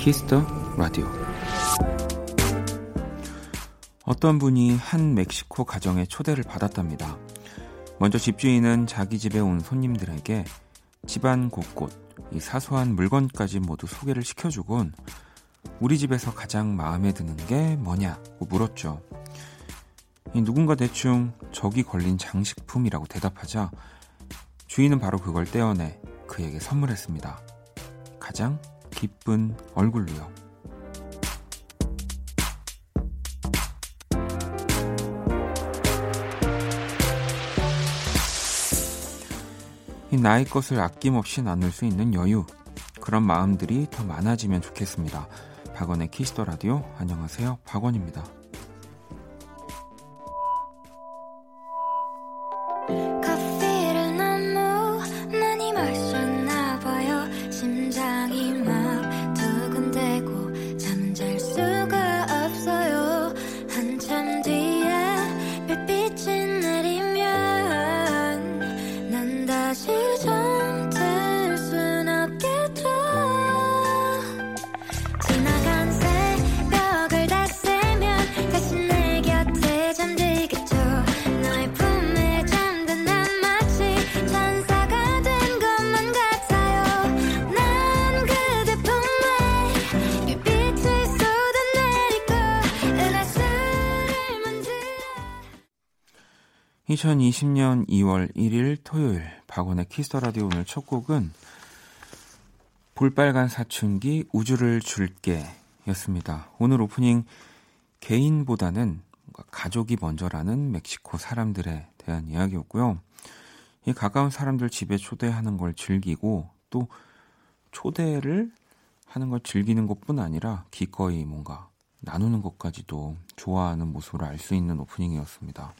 Kiss the Radio 어떤 분이 한 멕시코 가정에 초대를 받았답니다. 먼저 집주인은 자기 집에 온 손님들에게 집안 곳곳 이 사소한 물건까지 모두 소개를 시켜주곤 우리 집에서 가장 마음에 드는 게 뭐냐고 물었죠. 누군가 대충 저기 걸린 장식품이라고 대답하자 주인은 바로 그걸 떼어내 그에게 선물했습니다. 가장 기쁜 얼굴로요. 이 나의 것을 아낌없이 나눌 수 있는 여유 그런 마음들이 더 많아지면 좋겠습니다. 박원의 Kiss the Radio 안녕하세요 박원입니다. 2020년 2월 1일 토요일 박원의 Kiss the Radio 오늘 첫 곡은 볼빨간 사춘기 우주를 줄게 였습니다. 오늘 오프닝 개인보다는 가족이 먼저라는 멕시코 사람들에 대한 이야기였고요. 이 가까운 사람들 집에 초대하는 걸 즐기고 또 초대를 하는 걸 즐기는 것뿐 아니라 기꺼이 뭔가 나누는 것까지도 좋아하는 모습을 알 수 있는 오프닝이었습니다.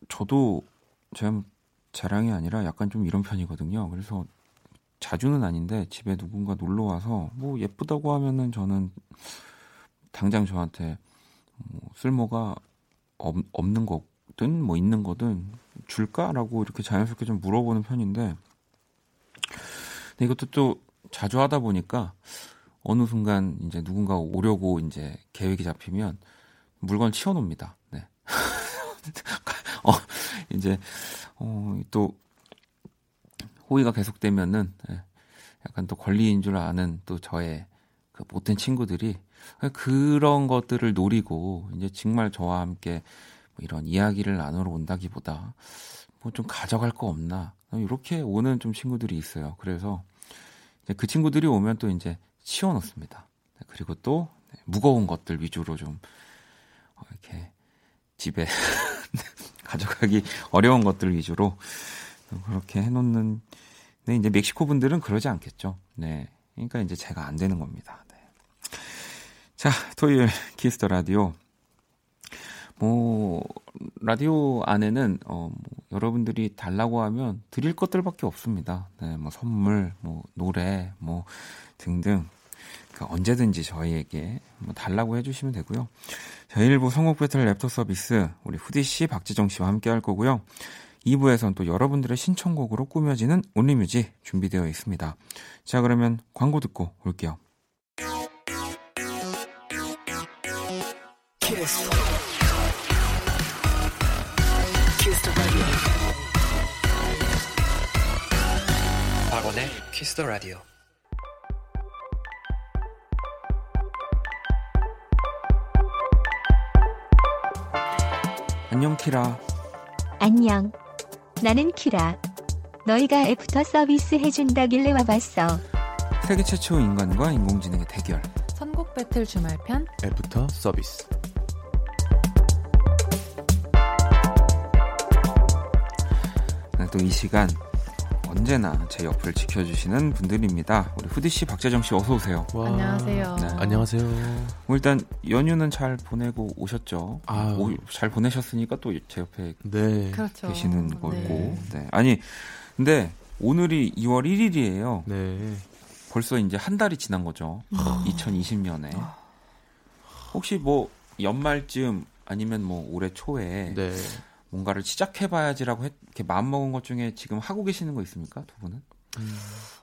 뭐 저도 제 자랑이 아니라 약간 좀 이런 편이거든요. 그래서 자주는 아닌데 집에 누군가 놀러 와서 뭐 예쁘다고 하면은 저는 당장 저한테 뭐 쓸모가 없, 없는 거든 뭐 있는 거든 줄까라고 이렇게 자연스럽게 좀 물어보는 편인데 근데 이것도 또 자주 하다 보니까 어느 순간 이제 누군가 오려고 이제 계획이 잡히면 물건 치워놓습니다. 네. 어, 이제, 어, 또, 호의가 계속되면은, 예, 약간 또 권리인 줄 아는 또 저의 그 못된 친구들이 그런 것들을 노리고, 이제 정말 저와 함께 뭐 이런 이야기를 나누러 온다기보다, 뭐 좀 가져갈 거 없나. 이렇게 오는 좀 친구들이 있어요. 그래서, 그 친구들이 오면 또 이제 치워놓습니다. 그리고 또 무거운 것들 위주로 좀 어, 이렇게 집에 가져가기 어려운 것들 위주로 그렇게 해놓는 네, 이제 멕시코 분들은 그러지 않겠죠. 네. 그러니까 이제 제가 안 되는 겁니다. 네. 자, 토요일 Kiss the Radio. 뭐, 라디오 안에는, 어, 뭐, 여러분들이 달라고 하면 드릴 것들밖에 없습니다. 네, 뭐, 선물, 뭐, 노래, 뭐, 등등. 그 언제든지 저희에게 뭐 달라고 해주시면 되고요. 자, 1부 성곡 배틀 랩터 서비스 우리 후디 씨, 박재정 씨와 함께 할 거고요. 2부에선 또 여러분들의 신청곡으로 꾸며지는 Only Music 준비되어 있습니다. 자, 그러면 광고 듣고 올게요. Kiss. Kiss 박원의 Kiss the Radio. 안녕 키라. 안녕. 나는 키라. 너희가 애프터 서비스 해준다길래 와봤어. 세계 최초 인간과 인공지능의 대결. 선곡 배틀 주말편. 애프터 서비스. 네, 또이 시간 언제나 제 옆을 지켜주시는 분들입니다. 우리 후디 씨, 박재정 씨 어서 오세요. 와. 안녕하세요. 네. 안녕하세요. 뭐 일단 연휴는 잘 보내고 오셨죠? 아, 오, 잘 보내셨으니까 또 제 옆에 네. 그렇죠. 계시는 네. 거고. 네. 네. 아니 근데 오늘이 2월 1일이에요. 네. 벌써 이제 한 달이 지난 거죠. 2020년에. 혹시 뭐 연말쯤 아니면 뭐 올해 초에 네. 뭔가를 시작해봐야지라고 했, 이렇게 마음 먹은 것 중에 지금 하고 계시는 거 있습니까 두 분은? 음.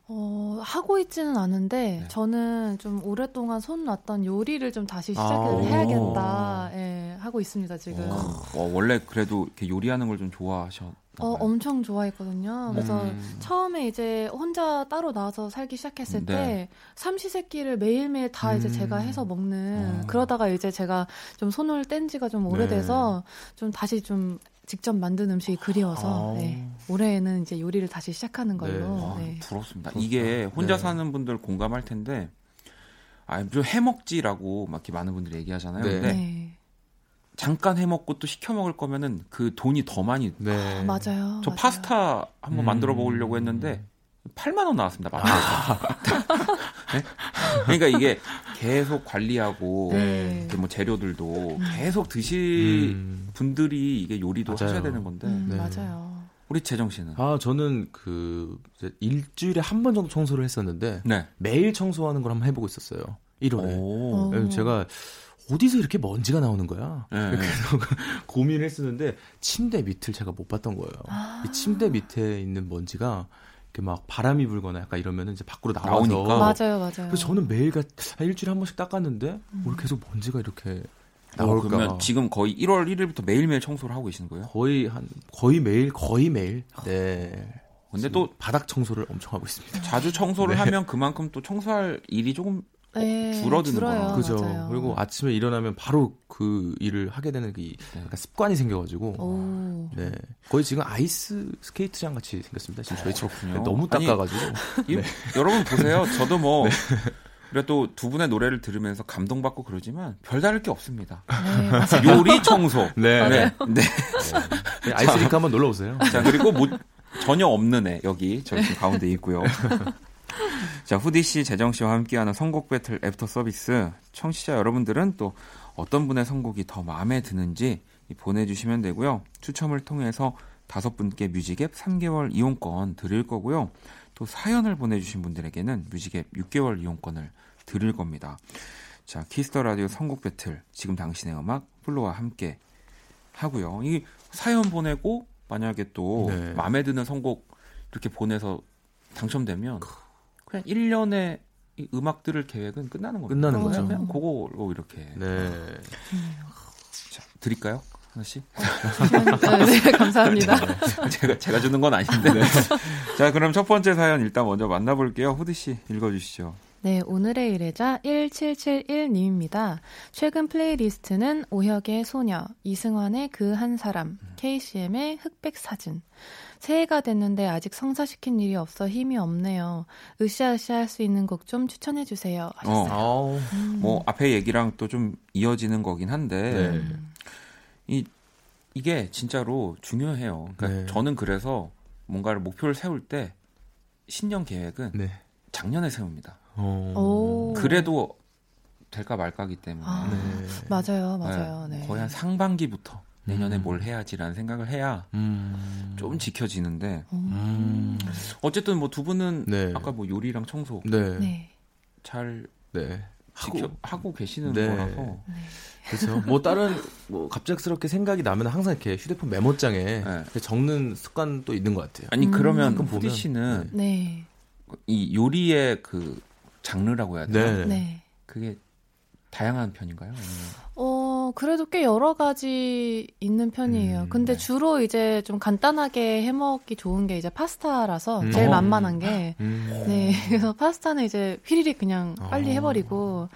어, 하고 있지는 않은데 네. 저는 좀 오랫동안 손 놨던 요리를 좀 다시 시작을 아. 해야겠다. 예, 하고 있습니다 지금. 어, 원래 그래도 이렇게 요리하는 걸 좀 좋아하셨. 어, 엄청 좋아했거든요. 그래서 음. 처음에 이제 혼자 따로 나와서 살기 시작했을 네. 때 삼시세끼를 매일매일 다 이제 음. 제가 해서 먹는 어. 그러다가 이제 제가 좀 손을 뗀 지가 좀 오래돼서 좀 다시 좀 직접 만든 음식이 그리워서 아. 네. 올해에는 이제 요리를 다시 시작하는 걸로 아, 네. 부럽습니다. 부럽다. 이게 혼자 네. 사는 분들 공감할 텐데, 아, 좀 해먹지라고 막 이렇게 많은 분들이 얘기하잖아요. 네. 근데 네. 잠깐 해먹고 또 시켜 먹을 거면은 그 돈이 더 많이. 네. 맞아요. 저 맞아요. 파스타 한번 음. 만들어 먹으려고 했는데 8만 원 나왔습니다. 마트에서. 네? 그러니까 이게 계속 관리하고 네. 이렇게 뭐 재료들도 음. 계속 드실 음. 분들이 이게 요리도 맞아요. 하셔야 되는 건데 음, 네. 맞아요. 우리 재정 씨는 아, 저는 그 일주일에 한 번 정도 청소를 했었는데 네. 매일 청소하는 걸 한번 해보고 있었어요. 1월에. 오. 어. 제가 어디서 이렇게 먼지가 나오는 거야? 네. 그래서 고민을 했었는데 침대 밑을 제가 못 봤던 거예요. 아. 이 침대 밑에 있는 먼지가 이렇게 막 바람이 불거나 약간 이러면은 이제 밖으로 나와서 나오니까. 맞아요, 맞아요. 그래서 저는 매일 한 일주일에 한 번씩 닦았는데 음. 왜 계속 먼지가 이렇게 어, 나올까? 그러면 지금 거의 1월 1일부터 매일매일 청소를 하고 계시는 거예요? 거의 한 거의 매일 거의 매일 네. 근데 또 바닥 청소를 엄청 하고 있습니다. 자주 청소를 네. 하면 그만큼 또 청소할 일이 조금 네, 줄어드는. 거라. 그죠. 맞아요. 그리고 아침에 일어나면 바로 그 일을 하게 되는 그 이- 네. 약간 습관이 생겨가지고 오. 네 거의 지금 아이스 스케이트장 같이 생겼습니다. 지금 저희 집 그렇군요. 너무 아니, 닦아가지고 이- 여러분 보세요. 저도 뭐 그래도 두 분의 노래를 들으면서 감동받고 그러지만 별다를 게 없습니다. 네. 요리 청소. 네. 네. 네. 네, 아이스링크 한번 놀러 오세요. 자, 그리고 뭐 전혀 없는 애 여기 저 지금 가운데 있고요. 자, 후디 씨, 재정 씨와 함께하는 선곡 배틀 애프터 서비스. 청취자 여러분들은 또 어떤 분의 선곡이 더 마음에 드는지 보내주시면 되고요. 추첨을 통해서 다섯 분께 뮤직앱 3개월 이용권 드릴 거고요. 또 사연을 보내주신 분들에게는 뮤직앱 6개월 이용권을 드릴 겁니다. 자, Kiss the Radio 선곡 배틀. 지금 당신의 음악 FLO와 함께 하고요. 이 사연 보내고 만약에 또 네. 마음에 드는 선곡 이렇게 보내서 당첨되면 그냥 1년의 이 음악 들을 계획은 끝나는 겁니다. 끝나는 거죠. 그냥 그거로 이렇게 네. 자, 드릴까요? 하나씩? 네, 네, 감사합니다. 제가 제가 주는 건 아닌데. 자, 그럼 첫 번째 사연 일단 먼저 만나볼게요. 후디 씨 읽어주시죠. 네, 오늘의 의뢰자 1771님입니다. 최근 playlist는 오혁의 소녀, 이승환의 그 한 사람, KCM의 흑백 사진. 새해가 됐는데 아직 성사시킨 일이 없어 힘이 없네요. 으쌰으쌰 할 수 있는 곡 좀 추천해 주세요. 하셨어요. 아우. 음. 뭐 앞에 얘기랑 또 좀 이어지는 거긴 한데 네. 음. 이 이게 진짜로 중요해요. 그러니까 네. 저는 그래서 뭔가를 목표를 세울 때 신년 계획은 네. 작년에 세웁니다. 어. 오. 그래도 될까 말까기 때문에 아, 네. 맞아요, 맞아요. 네. 거의 한 상반기부터 내년에 음. 뭘 해야지라는 생각을 해야 음. 좀 지켜지는데 음. 어쨌든 뭐 두 분은 네. 아까 뭐 요리랑 청소 네. 네. 네. 잘 네. 지켜 하고 계시는 네. 거라서 네. 그렇죠. 뭐 다른 뭐 갑작스럽게 생각이 나면 항상 이렇게 휴대폰 메모장에 네. 적는 습관도 있는 것 같아요. 아니 음. 그러면 후디 보면, 씨는 네. 이 요리의 그 장르라고 해야 되나? 네. 네. 그게 다양한 편인가요? 아니면 어, 그래도 꽤 여러 가지 있는 편이에요. 음, 근데 네. 주로 이제 좀 간단하게 해 먹기 좋은 게 이제 파스타라서 음. 제일 어. 만만한 게. 음. 네. 그래서 파스타는 이제 휘리릭 그냥 빨리 어. 해버리고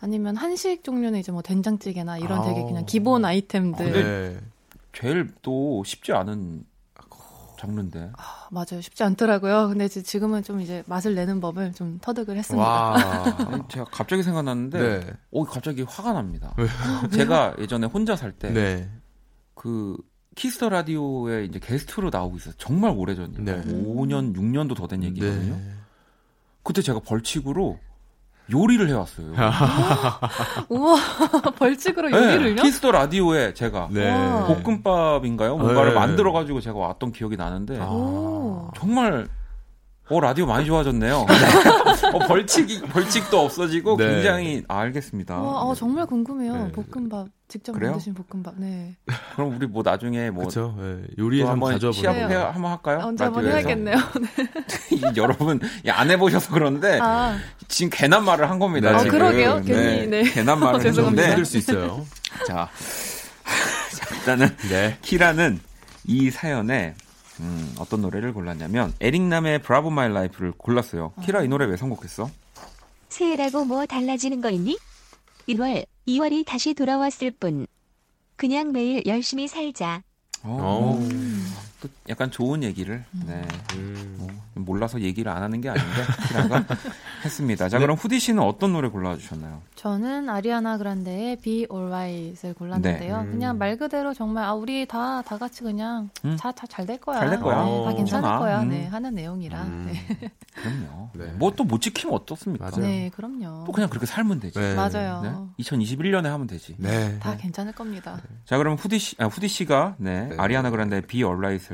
아니면 한식 종류는 이제 뭐 된장찌개나 이런 되게 아. 그냥 기본 아이템들. 네. 제일 또 쉽지 않은 장르인데. 아, 맞아요. 쉽지 않더라고요. 근데 지금은 좀 이제 맛을 내는 법을 좀 터득을 했습니다. 와. 제가 갑자기 생각났는데, 네. 오 갑자기 화가 납니다. 제가 예전에 혼자 살 때 네. 그 Kiss the Radio에 이제 게스트로 나오고 있어요. 정말 오래전이에요. 네. 5년, 6년도 더 된 얘기거든요. 네. 그때 제가 벌칙으로 요리를 해왔어요. 우와, 벌칙으로 요리를요? 네, Kiss the Radio에 제가 네. 와. 볶음밥인가요? 뭔가를 네. 만들어 가지고 제가 왔던 기억이 나는데 아. 오. 정말 어, 라디오 많이 좋아졌네요. 어, 벌칙이, 벌칙도 없어지고 네. 굉장히, 아, 알겠습니다. 와, 어, 네. 정말 궁금해요. 네. 볶음밥 직접 그래요? 만드신 볶음밥. 네. 그럼 우리 뭐 나중에 뭐. 그렇죠. 예, 또 요리에서 한번 한번 해 거. 한번 할까요? 언제 한번 라디오에서? 해야겠네요. 이 여러분 이 안 해보셔서 그런데 아, 지금 괜한 말을 한 겁니다. 네. 어, 지금. 그러게요. 괜히, 네. 괜한 말을. 했는데 힘들 수 있어요. 자, 자, 일단은 네. 키라는 이 사연에 음, 어떤 노래를 골랐냐면 에릭남의 Bravo My Life를 골랐어요. 키라 이 노래 왜 선곡했어? 새해라고 뭐 달라지는 거 있니? 1월, 2월이 다시 돌아왔을 뿐. 그냥 매일 열심히 살자. 어, 어. 또 약간 좋은 얘기를 네. 음. 뭐, 몰라서 얘기를 안 하는 게 아닌데 키라가 했습니다. 자 네. 그럼 후디 씨는 어떤 노래 골라주셨나요? 저는 아리아나 그란데의 Be Alright을 골랐는데요. 네. 음. 그냥 말 그대로 정말 아 우리 다 다 같이 그냥 음. 다잘 될 거야. 잘 될 거야. 네, 다 어, 괜찮을. 거야. 음. 네, 하는 내용이라. 음. 네. 그럼요. 네. 뭐또 못 지키면 어떻습니까? 맞아요. 네, 그럼요. 또 그냥 그렇게 살면 되지. 네. 맞아요. 2021년에 하면 되지. 네. 다 괜찮을 겁니다. 자, 그럼 후디 씨, 아, 후디 씨가 네, 네. 아리아나 그란데의 Be Alright을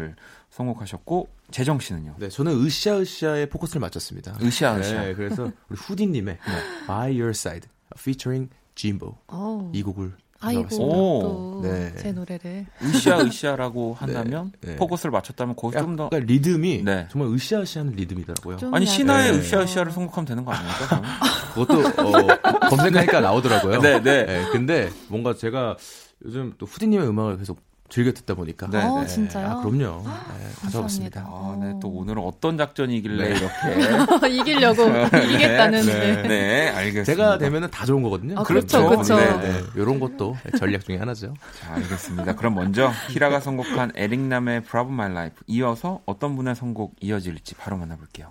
선곡하셨고 재정 씨는요? 네, 저는 으쌰으쌰의 포커스를 맞췄습니다. 으쌰으쌰. 네, 그래서 우리 후디님의 By Your Side featuring Jimbo 어. 이 곡을 아이고. 오. 네. 노래를 으쌰 으쌰라고 한다면 네. 포커스를 맞췄다면 거기서 좀더 약간 리듬이 네. 정말 으쌰으쌰하는 리듬이더라고요. 좀 아니 신화의 네. 으쌰 으쌰를 선곡하면 되는 거 아닙니까? 그것도 어, 검색하니까 나오더라고요. 네, 네. 근데 뭔가 제가 요즘 또 후디님의 음악을 계속 즐겨 듣다 보니까 네, 어, 네. 진짜요? 아, 그럼요. 네, 가져왔습니다. 아, 네, 또 오늘은 어떤 작전이길래 네. 이렇게 이기려고 이기겠다는. 네. 네. 네, 알겠습니다. 제가 되면은 다 좋은 거거든요. 아, 그렇죠, 그렇죠. 그렇죠. 네, 네. 이런 것도 전략 중에 하나죠. 자, 알겠습니다. 그럼 먼저 키라가 선곡한 에릭남의 Problem My Life 이어서 어떤 분의 선곡 이어질지 바로 만나볼게요.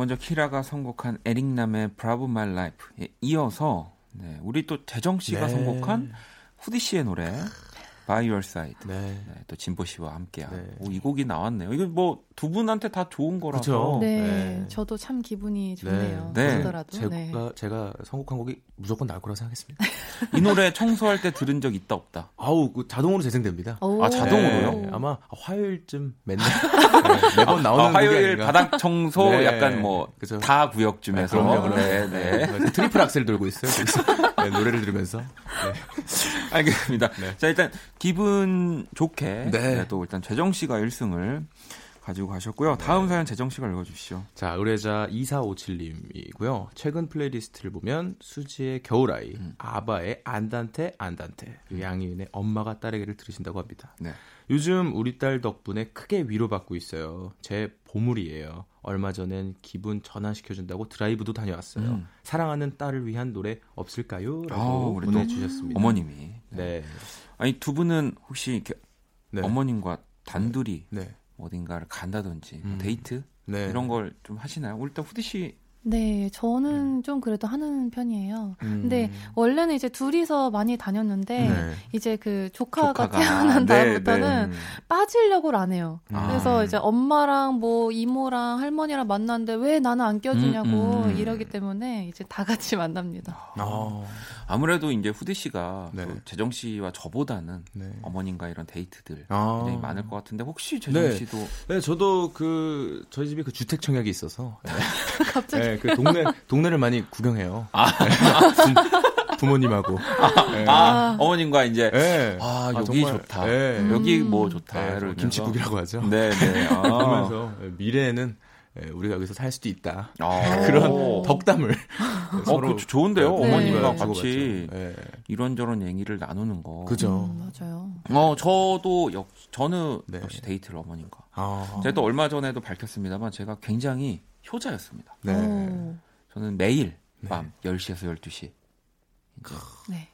먼저 키라가 선곡한 에릭남의 Bravo My Life에 이어서 네, 우리 또 재정 씨가 네. 선곡한 후디 씨의 노래 By Your Side. 네. 네, 또 진보 씨와 함께한 네. 오, 이 곡이 나왔네요. 이거 뭐 두 분한테 다 좋은 거라서. 그쵸. 네, 네. 저도 참 기분이 좋네요. 네. 보더라도. 제가 네. 제가 선곡한 곡이 무조건 나올 거라고 생각했습니다. 이 노래 청소할 때 들은 적 있다 없다. 아우 그 자동으로 재생됩니다. 오. 아, 자동으로요? 네, 아마 화요일쯤 맨날 네, 매번 나오는 아, 화요일 아닌가. 바닥 청소 네. 약간 뭐. 다 구역쯤에서 네, 그럼요, 그럼요. 네, 네. 네, 트리플 악셀 돌고 있어요. 네, 노래를 들으면서. 네. 알겠습니다. 네. 자, 일단 기분 좋게 네. 네, 또 일단 재정 씨가 1승을 가지고 가셨고요. 다음 사연 재정 씨가 읽어 주시죠. 자, 의뢰자 2457님이고요. 최근 playlist를 보면 수지의 겨울아이, 음. 아바의 안단테 안단테, 그리고 양희은의 엄마가 딸에게를 들으신다고 합니다. 네. 요즘 우리 딸 덕분에 크게 위로받고 있어요. 제 보물이에요. 얼마 전엔 기분 전환시켜준다고 드라이브도 다녀왔어요. 음. 사랑하는 딸을 위한 노래 없을까요? 라고 또 보내주셨습니다. 어머님이. 네. 아니 두 분은 혹시 이렇게 네. 어머님과 단둘이 네. 어딘가를 간다든지 뭐 음. 데이트 네. 이런 걸 좀 하시나요? 일단 후디 씨 네, 저는 좀 그래도 하는 편이에요. 음. 근데 원래는 이제 둘이서 많이 다녔는데 네. 이제 그 조카가, 조카가. 태어난 네, 다음부터는 네. 빠지려고를 안 해요. 아. 그래서 이제 엄마랑 뭐 이모랑 할머니랑 만났는데 왜 나는 안 껴주냐고 음, 음. 이러기 때문에 이제 다 같이 만납니다. 어. 아무래도 이제 후디 씨가 네. 그 재정 씨와 저보다는 네. 어머님과 이런 데이트들 아. 굉장히 많을 것 같은데 혹시 재정 네. 씨도 네, 저도 그 저희 집이 그 주택 청약이 있어서 네, 갑자기 네, 그 동네 동네를 많이 구경해요. 부, 모님하고 네. 아, 어머님과 이제 네. 아, 여기 정말, 좋다. 네. 음. 여기 뭐 네, 좋다를 뭐 김치국이라고 하죠. 네, 네. 아. 그러면서 미래에는 예, 우리가 여기서 살 수도 있다. 아. 그런 덕담을 어, 그 좋은데요. 네. 어머님과 네. 같이 예. 이런저런 얘기를 나누는 거. 그죠. 음, 맞아요. 어, 저도 역 저는 네. 역시 데이트를 어머님과. 아. 제가 또 얼마 전에도 밝혔습니다만 제가 굉장히 효자였습니다. 네. 오, 저는 매일 밤 10시에서 12시 이제 네.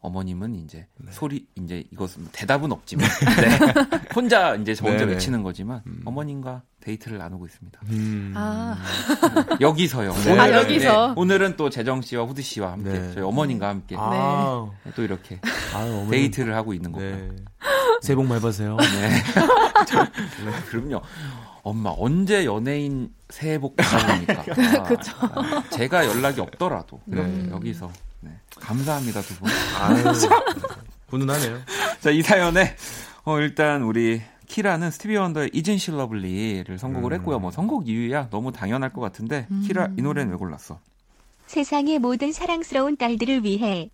어머님은 이제 네. 소리 이제 이것은 대답은 없지만 네. 혼자 이제 저 혼자 네네. 외치는 거지만 음. 어머님과 데이트를 나누고 있습니다. 음. 아, 여기서요. 네. 오늘은, 아, 여기서. 네, 오늘은 또 재정 씨와 후디 씨와 함께 네. 저희 어머님과 함께 아, 또 이렇게 아유, 어머님. 데이트를 하고 있는 거고요. 네. 새해 복 많이 받으세요. 네. 네, 그럼요. 엄마 언제 연예인 새해 복 받으니까. 그쵸. 제가 연락이 없더라도 네. 이렇게 여기서 네. 감사합니다 두 분. 아유, 훈훈하네요. 자, 이 사연에 어, 일단 우리 키라는 스티비 원더의 Isn't She Lovely를 선곡을 음. 했고요. 뭐 선곡 이유야 너무 당연할 것 같은데 음. 키라 이 노래는 왜 골랐어? 세상의 모든 사랑스러운 딸들을 위해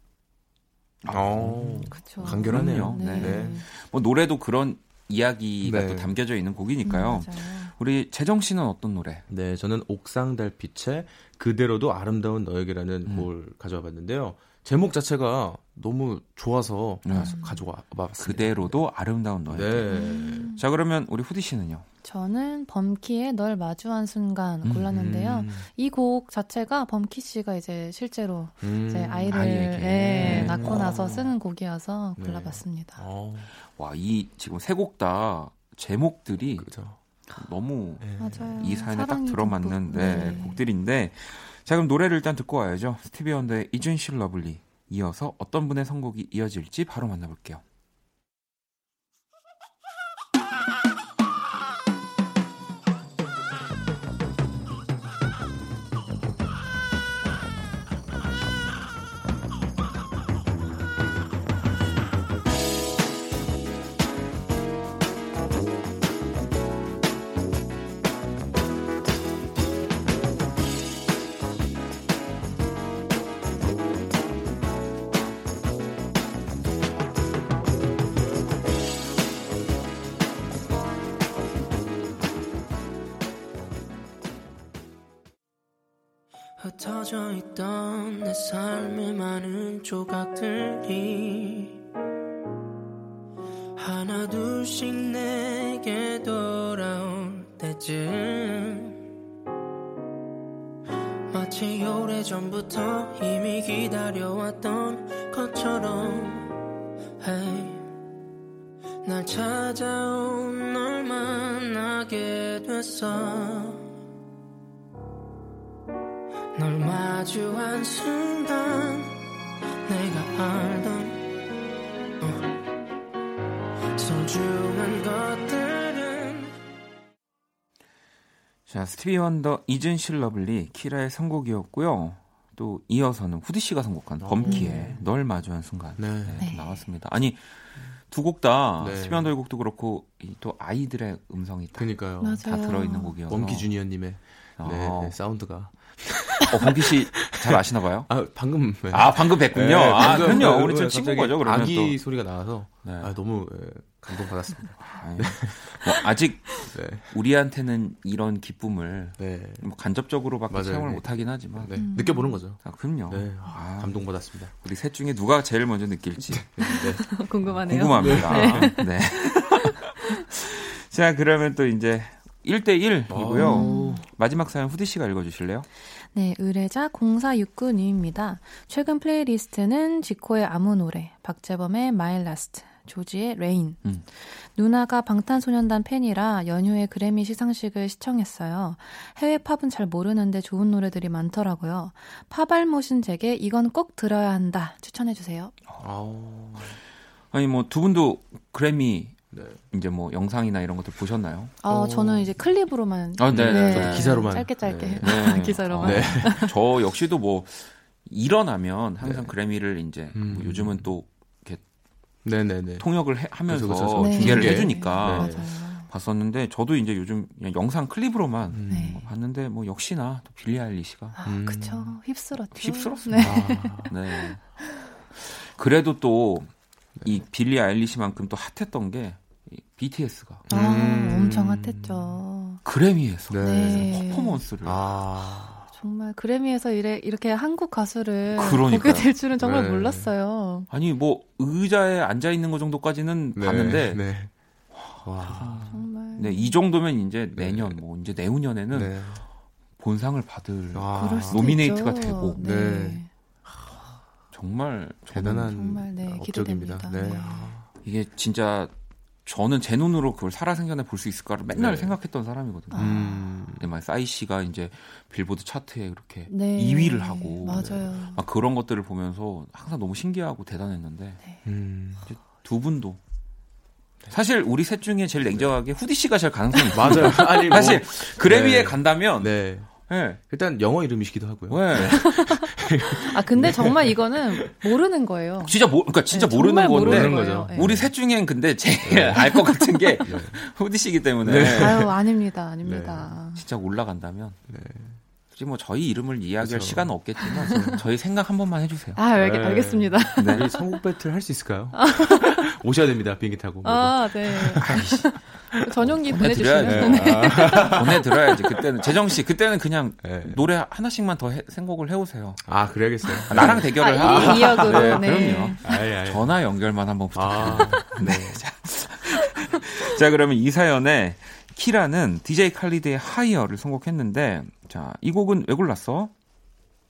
어, 그쵸. 간결하네요. 네. 네. 뭐 노래도 그런 이야기가 네. 또 담겨져 있는 곡이니까요. 음, 맞아요. 우리 재정 씨는 어떤 노래? 네, 저는 옥상 달빛의 그대로도 아름다운 너에게라는 음. 곡을 가져와 봤는데요. 제목 자체가 너무 좋아서 네. 가서 가져와 봤습니다. 그대로도 아름다운 너에게. 네. 자 그러면 우리 후디 씨는요? 저는 범키의 널 마주한 순간 음, 골랐는데요. 음, 이곡 자체가 범키 씨가 이제 실제로 음. 이제 아이를. 예, 낳고 음. 나서 쓰는 곡이어서 네. 골라봤습니다. 어, 와 이 지금 세 곡 다 제목들이 그죠. 너무 네. 맞아요. 이 사연에 딱 들어맞는. 네, 네. 곡들인데 자 그럼 노래를 일단 듣고 와야죠. 스티비 원더의 Isn't She Lovely 이어서 어떤 분의 선곡이 이어질지 바로 만나볼게요. 조각들이 하나 둘씩 내게 돌아올 때쯤 마치 오래전부터 이미 기다려왔던 것처럼 hey, 날 찾아온 널 만나게 됐어. 널 마주한 순간 내가 알던 어, 소중한 것들은 자 스티비 원더 Isn't She Lovely 키라의 선곡이었고요. 또 이어서는 후디 씨가 선곡한 범키의 널 마주한 순간 네. 네, 네. 나왔습니다. 아니 두 곡다 네. 스티비 원더의 곡도 그렇고 이또 아이들의 음성이 다, 그니까요. 맞아요. 다 들어있는 곡이어서 범키 주니어님의 어. 네, 네, 사운드가. 어, 범키 씨 잘 아시나 봐요? 아 방금. 네. 아 방금 뵀군요. 네, 아 방금 그럼요. 그, 우리 좀 갑자기 친구 거죠. 그러면 아기 또. 소리가 나와서 네. 아, 너무 예, 감동 받았습니다. 아유, 뭐 아직 네. 우리한테는 이런 기쁨을 네. 뭐 간접적으로밖에 맞아요. 체험을 네. 못하긴 하지만 네. 음. 느껴보는 거죠. 아, 그럼요. 네. 아, 감동 받았습니다. 우리 셋 중에 누가 제일 먼저 느낄지 네. 궁금하네요. 궁금합니다. 네. 자, 그러면 또 이제 1대1이고요. 아우. 마지막 사연 후디 씨가 읽어주실래요? 네, 의뢰자 0469님입니다. 최근 playlist는 지코의 아무 노래, 박재범의 My Last, 조지의 Rain. 음. 누나가 방탄소년단 팬이라 연휴에 그래미 시상식을 시청했어요. 해외 팝은 잘 모르는데 좋은 노래들이 많더라고요. 팝알못인 제게 이건 꼭 들어야 한다. 추천해주세요. 아니 뭐 두 분도 그래미 네. 이제 뭐 영상이나 이런 것들 보셨나요? 어, 어. 저는 이제 클립으로만. 아, 네, 네. 저도 기사로만. 짧게 짧게. 네. 네. 기사로만. 어, 저 역시도 뭐 일어나면 항상 네. 그래미를 이제 음. 뭐 요즘은 또 네네네. 통역을 해- 하면서 그래서 그래서 네. 중계를 중계. 해주니까 네. 맞아요. 봤었는데 저도 이제 요즘 그냥 영상 클립으로만 음. 네. 봤는데 뭐 역시나 또 빌리 아일리시가 아, 음. 그쵸. 휩쓸었죠. 휩쓸었습니다. 네. 아, 네. 그래도 또 이 빌리 아일리시만큼 또 핫했던 게이 BTS가 아, 음. 엄청 핫했죠. 그래미에서 네. 네. 퍼포먼스를 아. 정말 그래미에서 이래, 이렇게 한국 가수를 그러니까요. 보게 될 줄은 정말 네. 몰랐어요. 아니 뭐 의자에 앉아 있는 거 정도까지는 네. 봤는데 네. 와. 정말. 네, 이 정도면 이제 내년 뭐 이제 내후년에는 네. 본상을 받을 아. 노미네이트가 있죠. 되고. 네. 네. 정말 대단한 정말 네, 업적입니다. 기대됩니다. 네. 네. 아. 이게 진짜 저는 제 눈으로 그걸 살아생전에 볼 수 있을까를 맨날 네. 생각했던 사람이거든요. 음. 근데 막 싸이 씨가 이제 빌보드 차트에 그렇게 네. 2위를 하고 맞아요. 막 그런 것들을 보면서 항상 너무 신기하고 대단했는데 음. 두 분도 사실 우리 셋 중에 제일 냉정하게 후디 씨가 제일 가능성이 있어요. 맞아요. 아니 뭐, 사실 그래미에 네. 간다면 네. 네. 일단 영어 이름이시기도 하고요. 왜? 아 근데 정말 이거는 모르는 거예요. 진짜 모, 그러니까 진짜 네, 모르는 정말 건데 모르는 거죠. 네. 우리 셋 중엔 근데 제일 알 것 같은 게 후디 씨기 때문에 아유 아닙니다, 아닙니다. 진짜 올라간다면 네. 솔직히 뭐 저희 이름을 이야기할 그렇죠. 시간은 없겠지만 저희 생각 한 번만 해주세요. 아 알, 네. 알겠습니다. 우리 선곡 배틀 할 수 있을까요? 오셔야 됩니다. 비행기 타고. 아 네. 전용기. 보내주시면 네. 보내드려야지 그때는 재정 씨 그때는 그냥 네. 노래 하나씩만 더 해- 선곡을 해오세요. 아, 그래야겠어요. 나랑 대결을 아, 하고 1인 2역으로 네, 네. 그럼요. 아이, 아이. 전화 연결만 한번 부탁드립니다. 아, 네. 자, 그러면 이 사연에 키라는 DJ 칼리드의 Higher를 선곡했는데, 자, 이 곡은 왜 골랐어?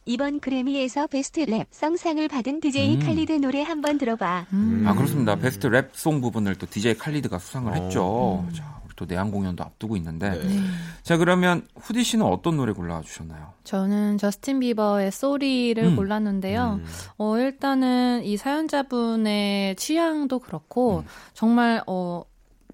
이번 그래미에서 Best Rap Sung상을 받은 DJ 음. 칼리드 노래 한번 들어봐. 음. 아, 그렇습니다. 베스트 랩송 부분을 또 DJ 칼리드가 수상을 어. 했죠. 자, 우리 또 내한 공연도 앞두고 있는데. 네. 네. 자, 그러면 후디 씨는 어떤 노래 골라 주셨나요? 저는 저스틴 비버의 쏘리를 음. 골랐는데요. 음. 어, 일단은 이 사연자분의 취향도 그렇고, 음. 정말, 어,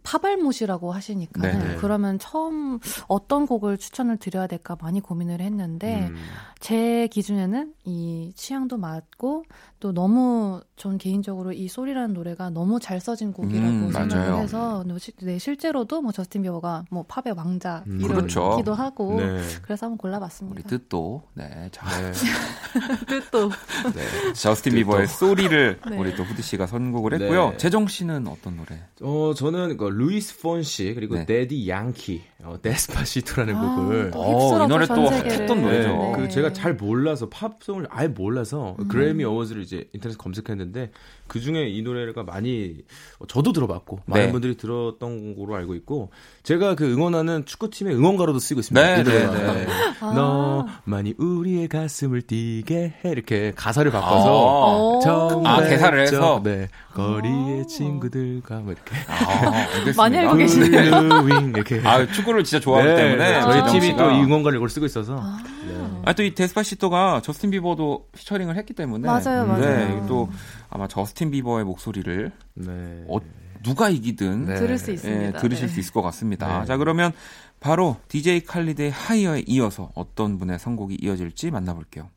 파발못이라고 하시니까 네네. 그러면 처음 어떤 곡을 추천을 드려야 될까 많이 고민을 했는데 음. 제 기준에는 이 취향도 맞고 또 너무 전 개인적으로 이 Sorry라는 노래가 너무 잘 써진 곡이라고 음, 생각을 맞아요. 해서 네, 시- 네, 실제로도 뭐 저스틴 비버가 뭐 팝의 왕자 음, 그렇죠. 이러기도 하고 네. 그래서 한번 우리 골라봤습니다. 뜻도, 네. 자, 네. 또 네. 저스틴 비버의 Sorry를 네. 우리 또 후디 씨가 선곡을 했고요. 네. 재정 씨는 어떤 노래? 어, 저는 그 루이스 폰시 그리고 네. 대디 양키 어, Despacito라는 아, 곡을 또 어, 이 노래 전 또. 핫했던 노래죠. 네, 그 네. 제가 잘 몰라서 팝송을 아예 몰라서 음. 그래미 Awards를 이제 인터넷 검색했는데 그 중에 이 노래가 많이 어, 저도 들어봤고 많은 네. 분들이 들었던 거로 알고 있고 제가 그 응원하는 축구팀의 응원가로도 쓰고 있습니다. 네. 네, 네. 아. 너만이 우리의 가슴을 뛰게 해 이렇게 가사를 바꿔서 어. 정말 아, 대사를 해서? 네 거리의 어. 친구들과 뭐 이렇게 아, 알겠습니다. 많이 알고 계시네요. 블루윙 이렇게 아, 축구를 진짜 좋아하기 네, 때문에 네, 저희 재정 팀이 씨가. 또이 응원가를 이걸 쓰고 있어서 아. 아, 또이 Despacito가 저스틴 비버도 피처링을 했기 때문에. 맞아요, 맞아요. 네, 또 아마 저스틴 비버의 목소리를 네. 어, 누가 이기든 네. 들을 수 예, 있습니다. 들으실 네. 수 있을 것 같습니다. 네. 자, 그러면 바로 DJ 칼리드의 하이어에 이어서 어떤 분의 선곡이 이어질지 만나볼게요.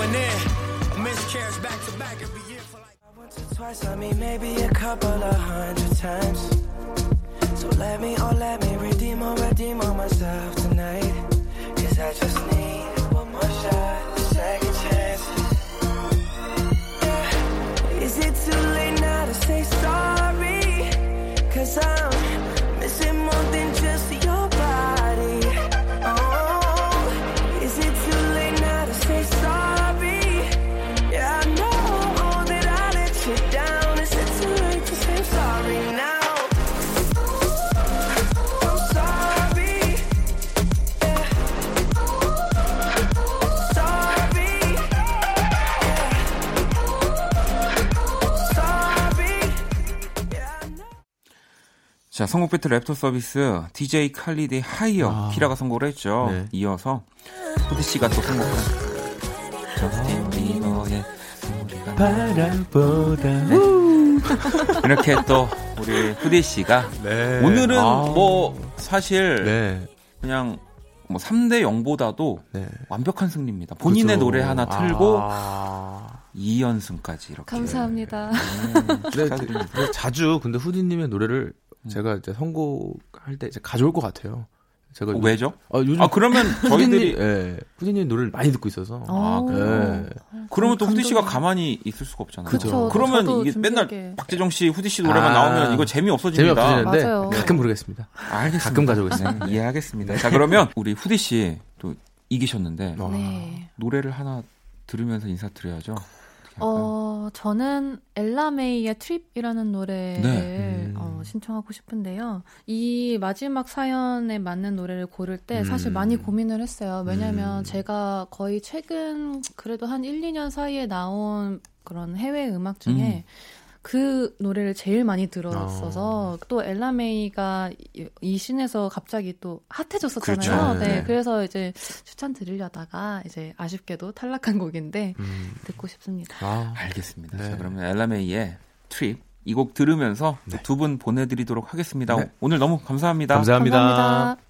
going in. A miscarriage back to back every year for like. once or twice, I mean, maybe a couple of hundred times. So let me, oh, let me redeem or redeem on myself tonight. Cause I just need one more shot, a second chance. Yeah. Is it too late now to say sorry? Cause I'm 자, 선곡 배틀 랩터 서비스 DJ 칼리드의 하이어 아. 키라가 선곡을 했죠. 네. 이어서 후디 씨가 또 선곡한 저스틴 비버의 우리가 바라보다. 이렇게 또 우리 후디 씨가 네. 오늘은 아. 뭐 사실 네. 그냥 뭐 3대 0보다도 네. 완벽한 승리입니다. 본인의 그죠. 노래 하나 틀고 아. 2연승까지 이렇게. 감사합니다. 음, 네. 네, 자주 근데 후디님의 노래를 음. 제가 이제 선곡할 때 이제 가져올 것 같아요. 제가 어, 왜죠? 아, 요즘 아 그러면 저희들이 후디님, 예, 후디님 노래를 많이 듣고 있어서. 아, 오. 네. 그러면 또 후디 씨가. 가만히 있을 수가 없잖아요. 그쵸. 그러면 저도 이게 맨날 준비하게. 박재정 씨, 후디 씨 노래만 아. 나오면 이거 재미 없어집니다. 재미없으시는데 맞아요. 가끔 부르겠습니다. 알겠습니다. 가끔 가져오겠습니다. 네, 이해하겠습니다. 자 그러면 우리 후디 씨 또 이기셨는데 와. 네. 노래를 하나 들으면서 인사드려야죠. 어, 저는 엘라메이의 트립이라는 노래를 네. 음. 어, 신청하고 싶은데요. 이 마지막 사연에 맞는 노래를 고를 때 사실 음. 많이 고민을 했어요. 왜냐면 음. 제가 거의 최근 그래도 한 1, 2년 사이에 나온 그런 해외 음악 중에 그 노래를 제일 많이 들었어서 또 엘라 메이가 이, 이 scene에서 갑자기 또 핫해졌었잖아요. 그렇죠. 네, 네. 그래서 이제 추천 드리려다가 이제 아쉽게도 탈락한 곡인데 음. 듣고 싶습니다. 아, 알겠습니다. 네. 자 그러면 엘라 메이의 Trip 이 곡 들으면서 네. 두분 보내드리도록 하겠습니다. 네. 오늘 너무 감사합니다. 감사합니다. 감사합니다.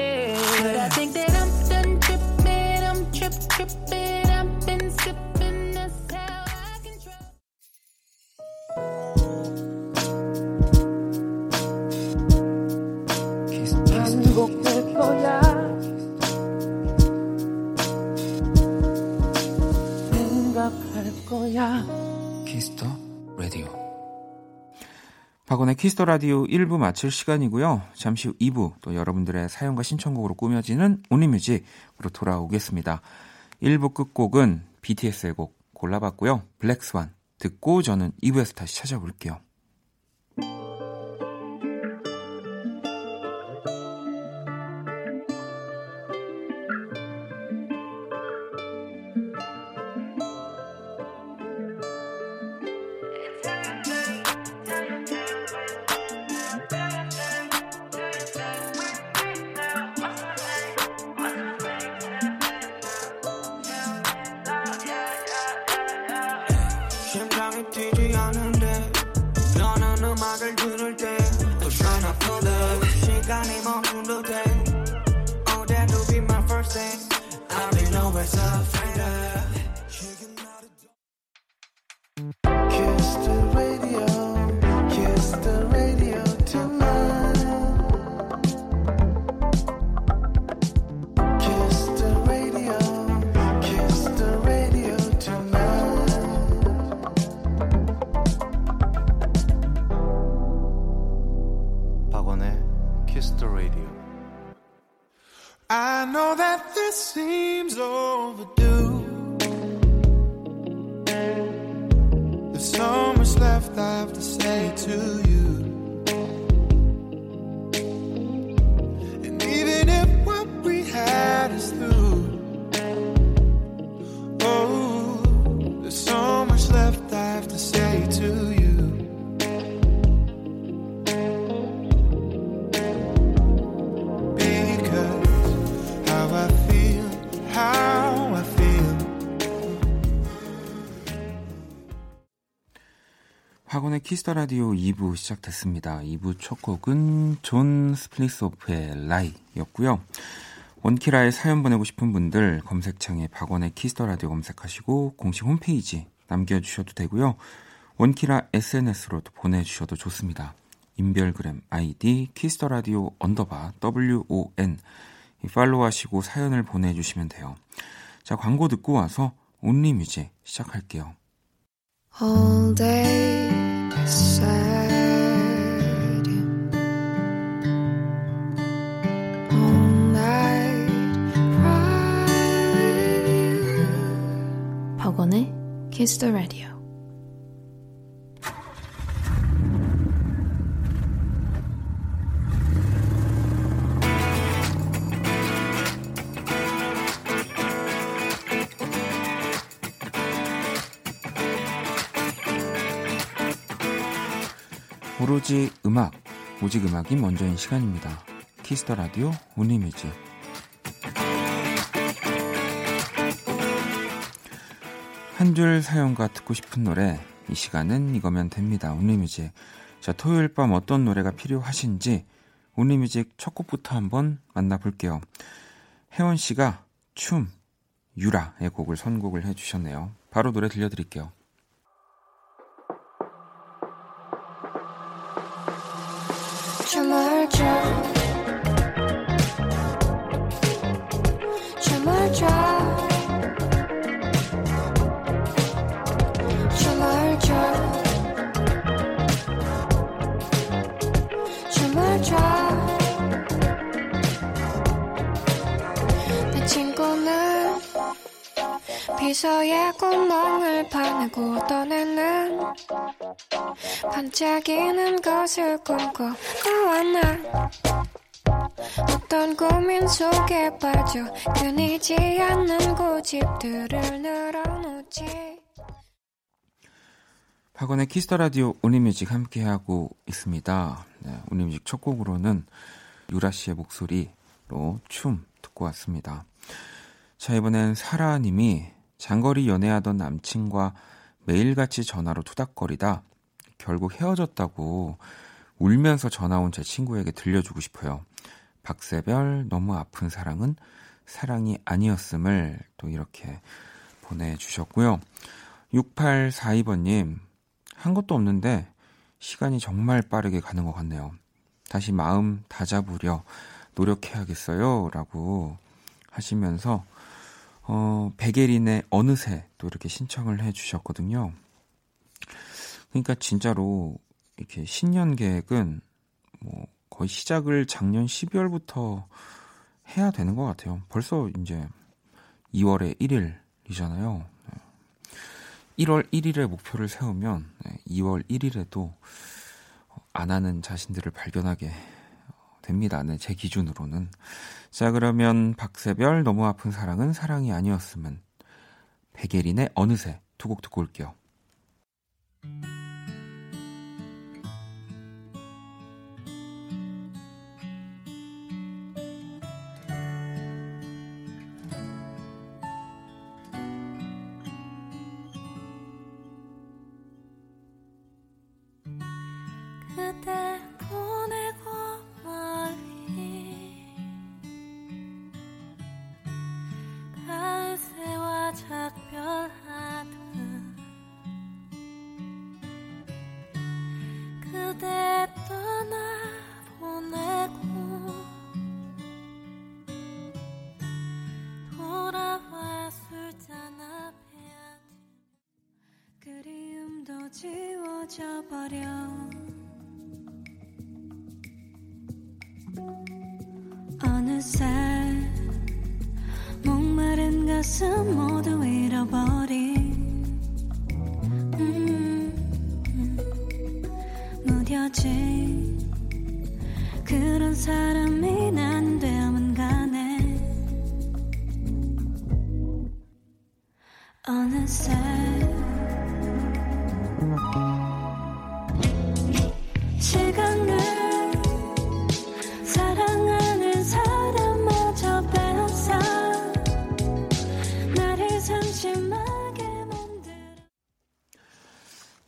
거야. Kiss the Radio. 박원의 Kiss the Radio 1부 마칠 시간이고요. 잠시 후 2부 또 여러분들의 사연과 신청곡으로 꾸며지는 Only Music으로 돌아오겠습니다. 1부 끝곡은 BTS의 곡 골라봤고요. Black Swan 듣고 저는 2부에서 다시 찾아볼게요. To Kiss the Radio 2부 시작됐습니다. 2부 첫 곡은 존 스플릿호프의 Raye였고요. 원키라에 사연 보내고 싶은 분들 검색창에 박원의 Kiss the Radio 검색하시고 공식 홈페이지 남겨주셔도 되고요. 원키라 SNS로도 보내주셔도 좋습니다. 인별그램 아이디 Kiss the Radio underbar WON 이 팔로우하시고 사연을 보내주시면 돼요. 자 광고 듣고 와서 온리 뮤직 시작할게요. all day 박원의 Kiss the Radio 오로지 음악, 오직 음악이 먼저인 시간입니다. Kiss the Radio Only Music. 한 줄 사연과 듣고 싶은 노래, 이 시간은 이거면 됩니다. Only Music. 자, 토요일 밤 어떤 노래가 필요하신지 Only Music 첫 곡부터 한번 만나볼게요. 혜원 씨가 춤, 유라의 곡을 선곡을 해주셨네요. 바로 노래 들려드릴게요. 춤을 춰 비서에 구멍을 파내고 떠내는 반짝이는 것을 꿈꿔 너와 나 어떤 고민 속에 빠져 끊이지 않는 고집들을 늘어놓지 박원의 Kiss the Radio Only Music 함께하고 있습니다. 네, Only Music 첫 곡으로는 유라 씨의 목소리로 춤 듣고 왔습니다. 자, 이번엔 사라 님이 장거리 연애하던 남친과 매일같이 전화로 투닥거리다 결국 헤어졌다고 울면서 전화 온 제 친구에게 들려주고 싶어요. 박세별 너무 아픈 사랑은 사랑이 아니었음을 또 이렇게 보내주셨고요. 6842번님 한 것도 없는데 시간이 정말 빠르게 가는 것 같네요. 다시 마음 다잡으려 노력해야겠어요. 라고 하시면서 어, 백예린의 어느새 또 이렇게 신청을 해 주셨거든요. 그러니까 진짜로 이렇게 신년 계획은 뭐 거의 시작을 작년 12월부터 해야 되는 것 같아요. 벌써 이제 2월의 1일이잖아요. 1월 1일에 목표를 세우면 2월 1일에도 안 하는 자신들을 발견하게 됩니다. 네, 제 기준으로는. 자, 그러면 박세별 너무 아픈 사랑은 사랑이 아니었으면 백예린의 어느새 두 곡 듣고 올게요. 그대 어느새 목마른 가슴 모두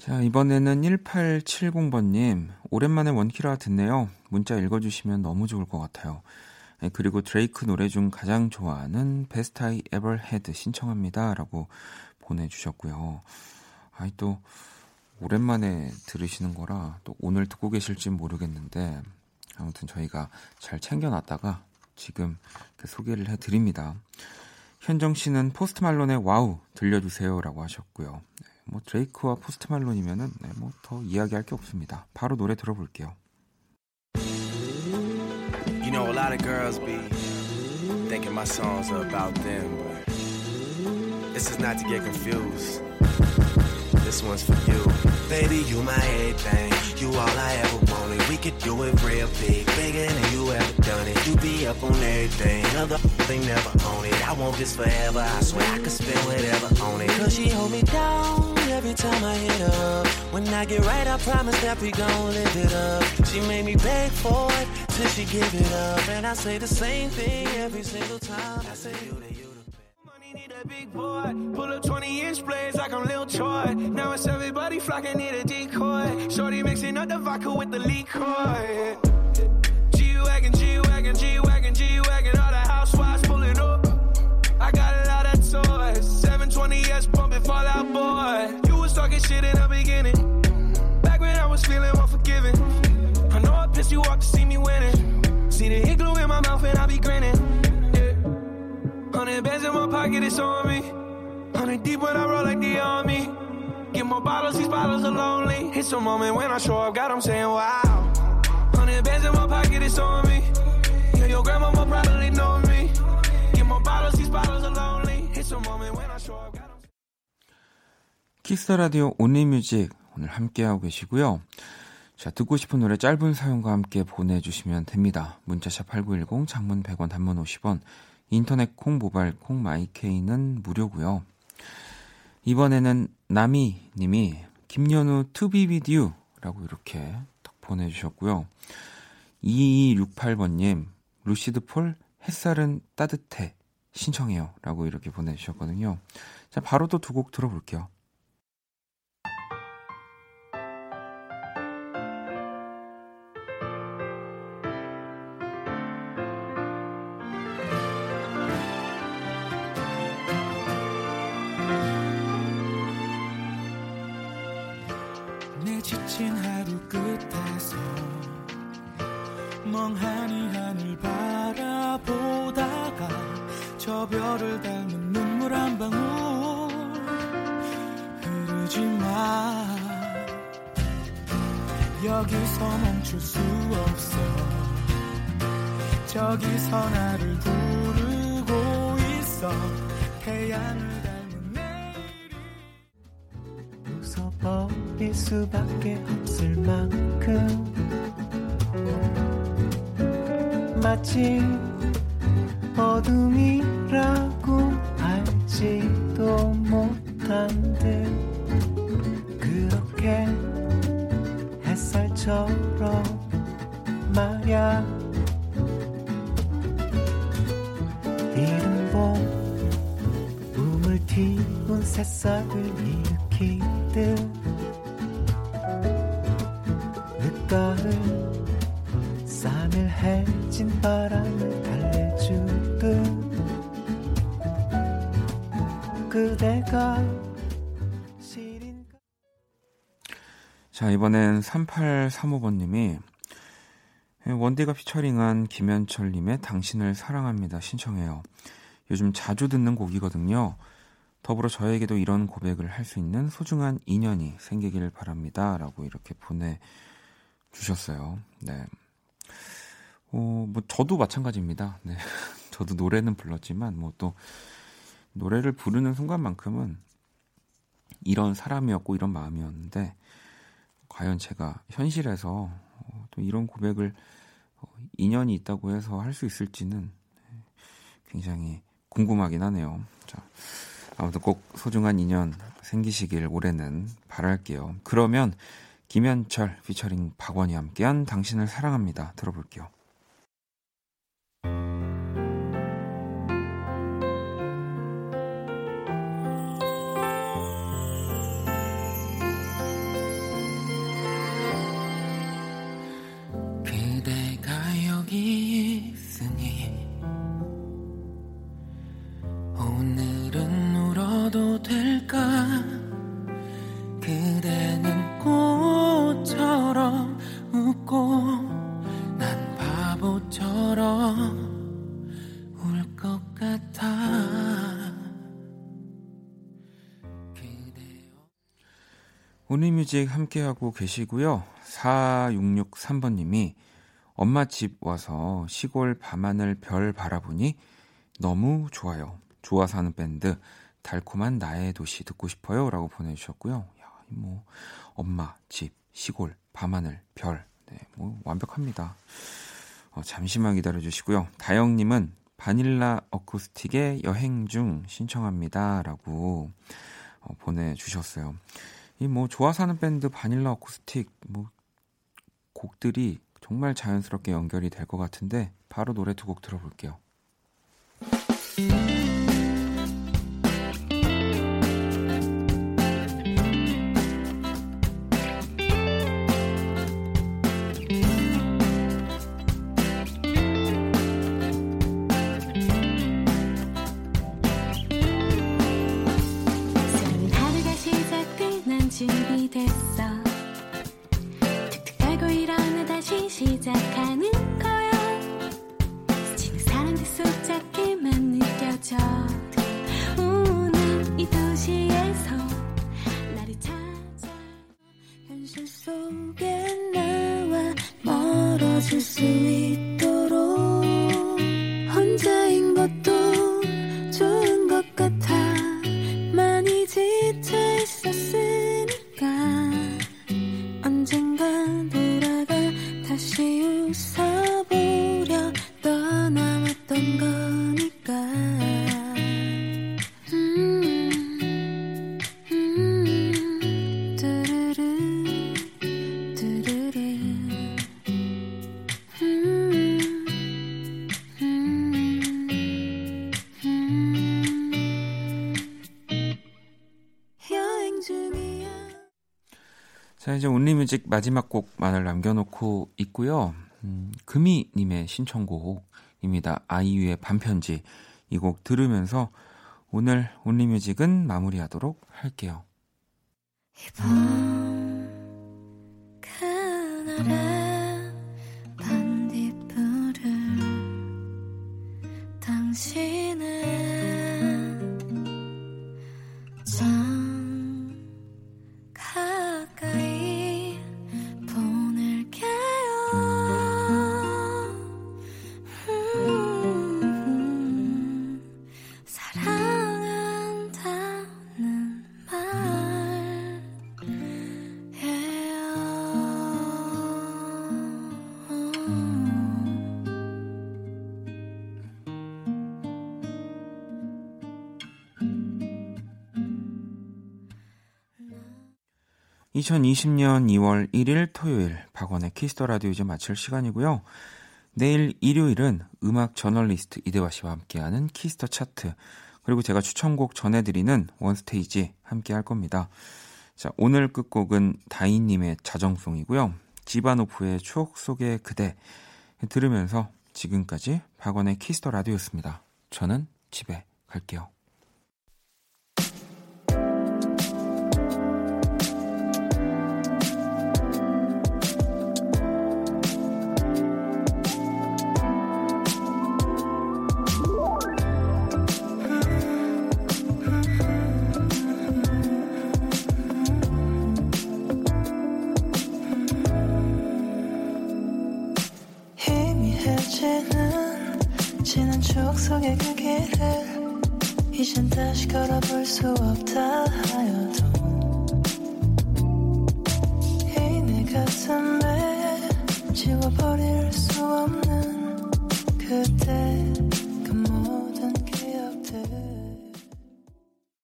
자, 이번에는 1870번님, 오랜만에 원키라 듣네요. 문자 읽어주시면 너무 좋을 것 같아요. 네, 그리고 드레이크 노래 중 가장 좋아하는 Best I Ever Had 신청합니다. 라고 보내주셨고요. 아이, 또, 오랜만에 들으시는 거라 또 오늘 듣고 계실지 모르겠는데, 아무튼 저희가 잘 챙겨놨다가 지금 그 소개를 해드립니다. 현정 씨는 포스트 말론의 Wow 들려주세요 라고 하셨고요. 네, 뭐 드레이크와 포스트 말론이면은 네, 뭐더 이야기할 게 없습니다. 바로 노래 들어볼게요. You know, a lot of girls be thinking my songs are about them, but this is not to get confused. This one's for you. Baby, you my everything. You all I ever wanted. We could do it real big, bigger than you ever done it. You be up on everything. Other thing never own it. I want this forever. I swear I could spend whatever on it. Cause she hold me down every time I hit up. When I get right, I promise that we gon' live it up. She made me beg for it till she give it up. And I say the same thing every single time. I say you the you Money need a big boy. Pull up 20 inch blades like I'm Lil Troy. Now it's everybody flocking, need a decoy. Shorty mixing up the vodka with the liquor. G Wagon, G Wagon, G Wagon. I be grinning. Yeah. Hundred bands in my pocket, it's on me. Hundred deep when I roll like the army. Get more bottles, these bottles are lonely. It's a moment when I show up, God, I'm saying wow. Hundred bands in my pocket, it's on me. Yeah, your grandma probably know me. Get more bottles, these bottles are lonely. It's a moment when I show up, God, I'm 키스 라디오 온리뮤직 오늘 함께하고 계시고요. 자, 듣고 싶은 노래 짧은 사연과 함께 보내주시면 됩니다. 문자샵 8910, 장문 100원, 단문 50원, 인터넷 콩, 모바일 콩, 마이케이는 무료고요. 이번에는 나미 님이 김연우 투비 비디오 라고 이렇게 딱 보내주셨고요. 2268번님, 루시드 폴 햇살은 따뜻해 신청해요 라고 이렇게 보내주셨거든요. 자, 바로 또 두 곡 들어볼게요. 내 지친 하루 끝에서 멍하니 하늘 바라보다가 저 별을 닮은 눈물 한 방울 흐르지 마. 여기서 멈출 수 없어. 저기서 나를 부르고 있어. 태양을 수밖에 없을 만큼. 마치 어둠이라고 알지도 못한 듯 그렇게 햇살처럼 말야. 이른 봄 꿈을 띄운 새싹을 일으키듯 자, 이번엔 3835번님이 원디가 피처링한 김현철님의 당신을 사랑합니다 신청해요. 요즘 자주 듣는 곡이거든요. 더불어 저에게도 이런 고백을 할 수 있는 소중한 인연이 생기길 바랍니다. 라고 이렇게 보내주셨어요. 네. 어, 뭐, 저도 마찬가지입니다. 네. 저도 노래는 불렀지만, 뭐 또, 노래를 부르는 순간만큼은 이런 사람이었고, 이런 마음이었는데, 과연 제가 현실에서 어, 또 이런 고백을 어, 인연이 있다고 해서 할 수 있을지는 굉장히 궁금하긴 하네요. 자, 아무튼 꼭 소중한 인연 생기시길 올해는 바랄게요. 그러면 김현철 피처링 박원이 함께한 당신을 사랑합니다. 들어볼게요. 온리뮤직 함께하고 계시고요. 4663번님이 엄마 집 와서 시골 밤하늘 별 바라보니 너무 좋아요. 좋아서 하는 밴드 달콤한 나의 도시 듣고 싶어요. 라고 보내주셨고요. 야, 뭐, 엄마, 집, 시골, 밤하늘, 별. 네, 뭐, 완벽합니다. 어, 잠시만 기다려주시고요. 다영님은 바닐라 어쿠스틱의 여행 중 신청합니다. 라고 어, 보내주셨어요. 이 뭐, 좋아서 하는 밴드 바닐라 어쿠스틱, 뭐, 곡들이 정말 자연스럽게 연결이 될 것 같은데, 바로 노래 두 곡 들어볼게요. 온리뮤직 마지막 곡만을 남겨놓고 있고요. 음, 금이님의 신청곡입니다. 아이유의 반편지. 이 곡 들으면서 오늘 온리뮤직은 마무리하도록 할게요. 이밤 그날의 반딧불을 당신 2020년 2월 1일 토요일 박원의 Kiss the Radio 이제 마칠 시간이고요. 내일 일요일은 음악 저널리스트 이대화 씨와 함께하는 Kiss the 차트 그리고 제가 추천곡 전해드리는 One Stage 함께 할 겁니다. 자 오늘 끝곡은 다인님의 자정송이고요. 지바노프의 추억 속의 그대 들으면서 지금까지 박원의 Kiss the Radio였습니다. 저는 집에 갈게요.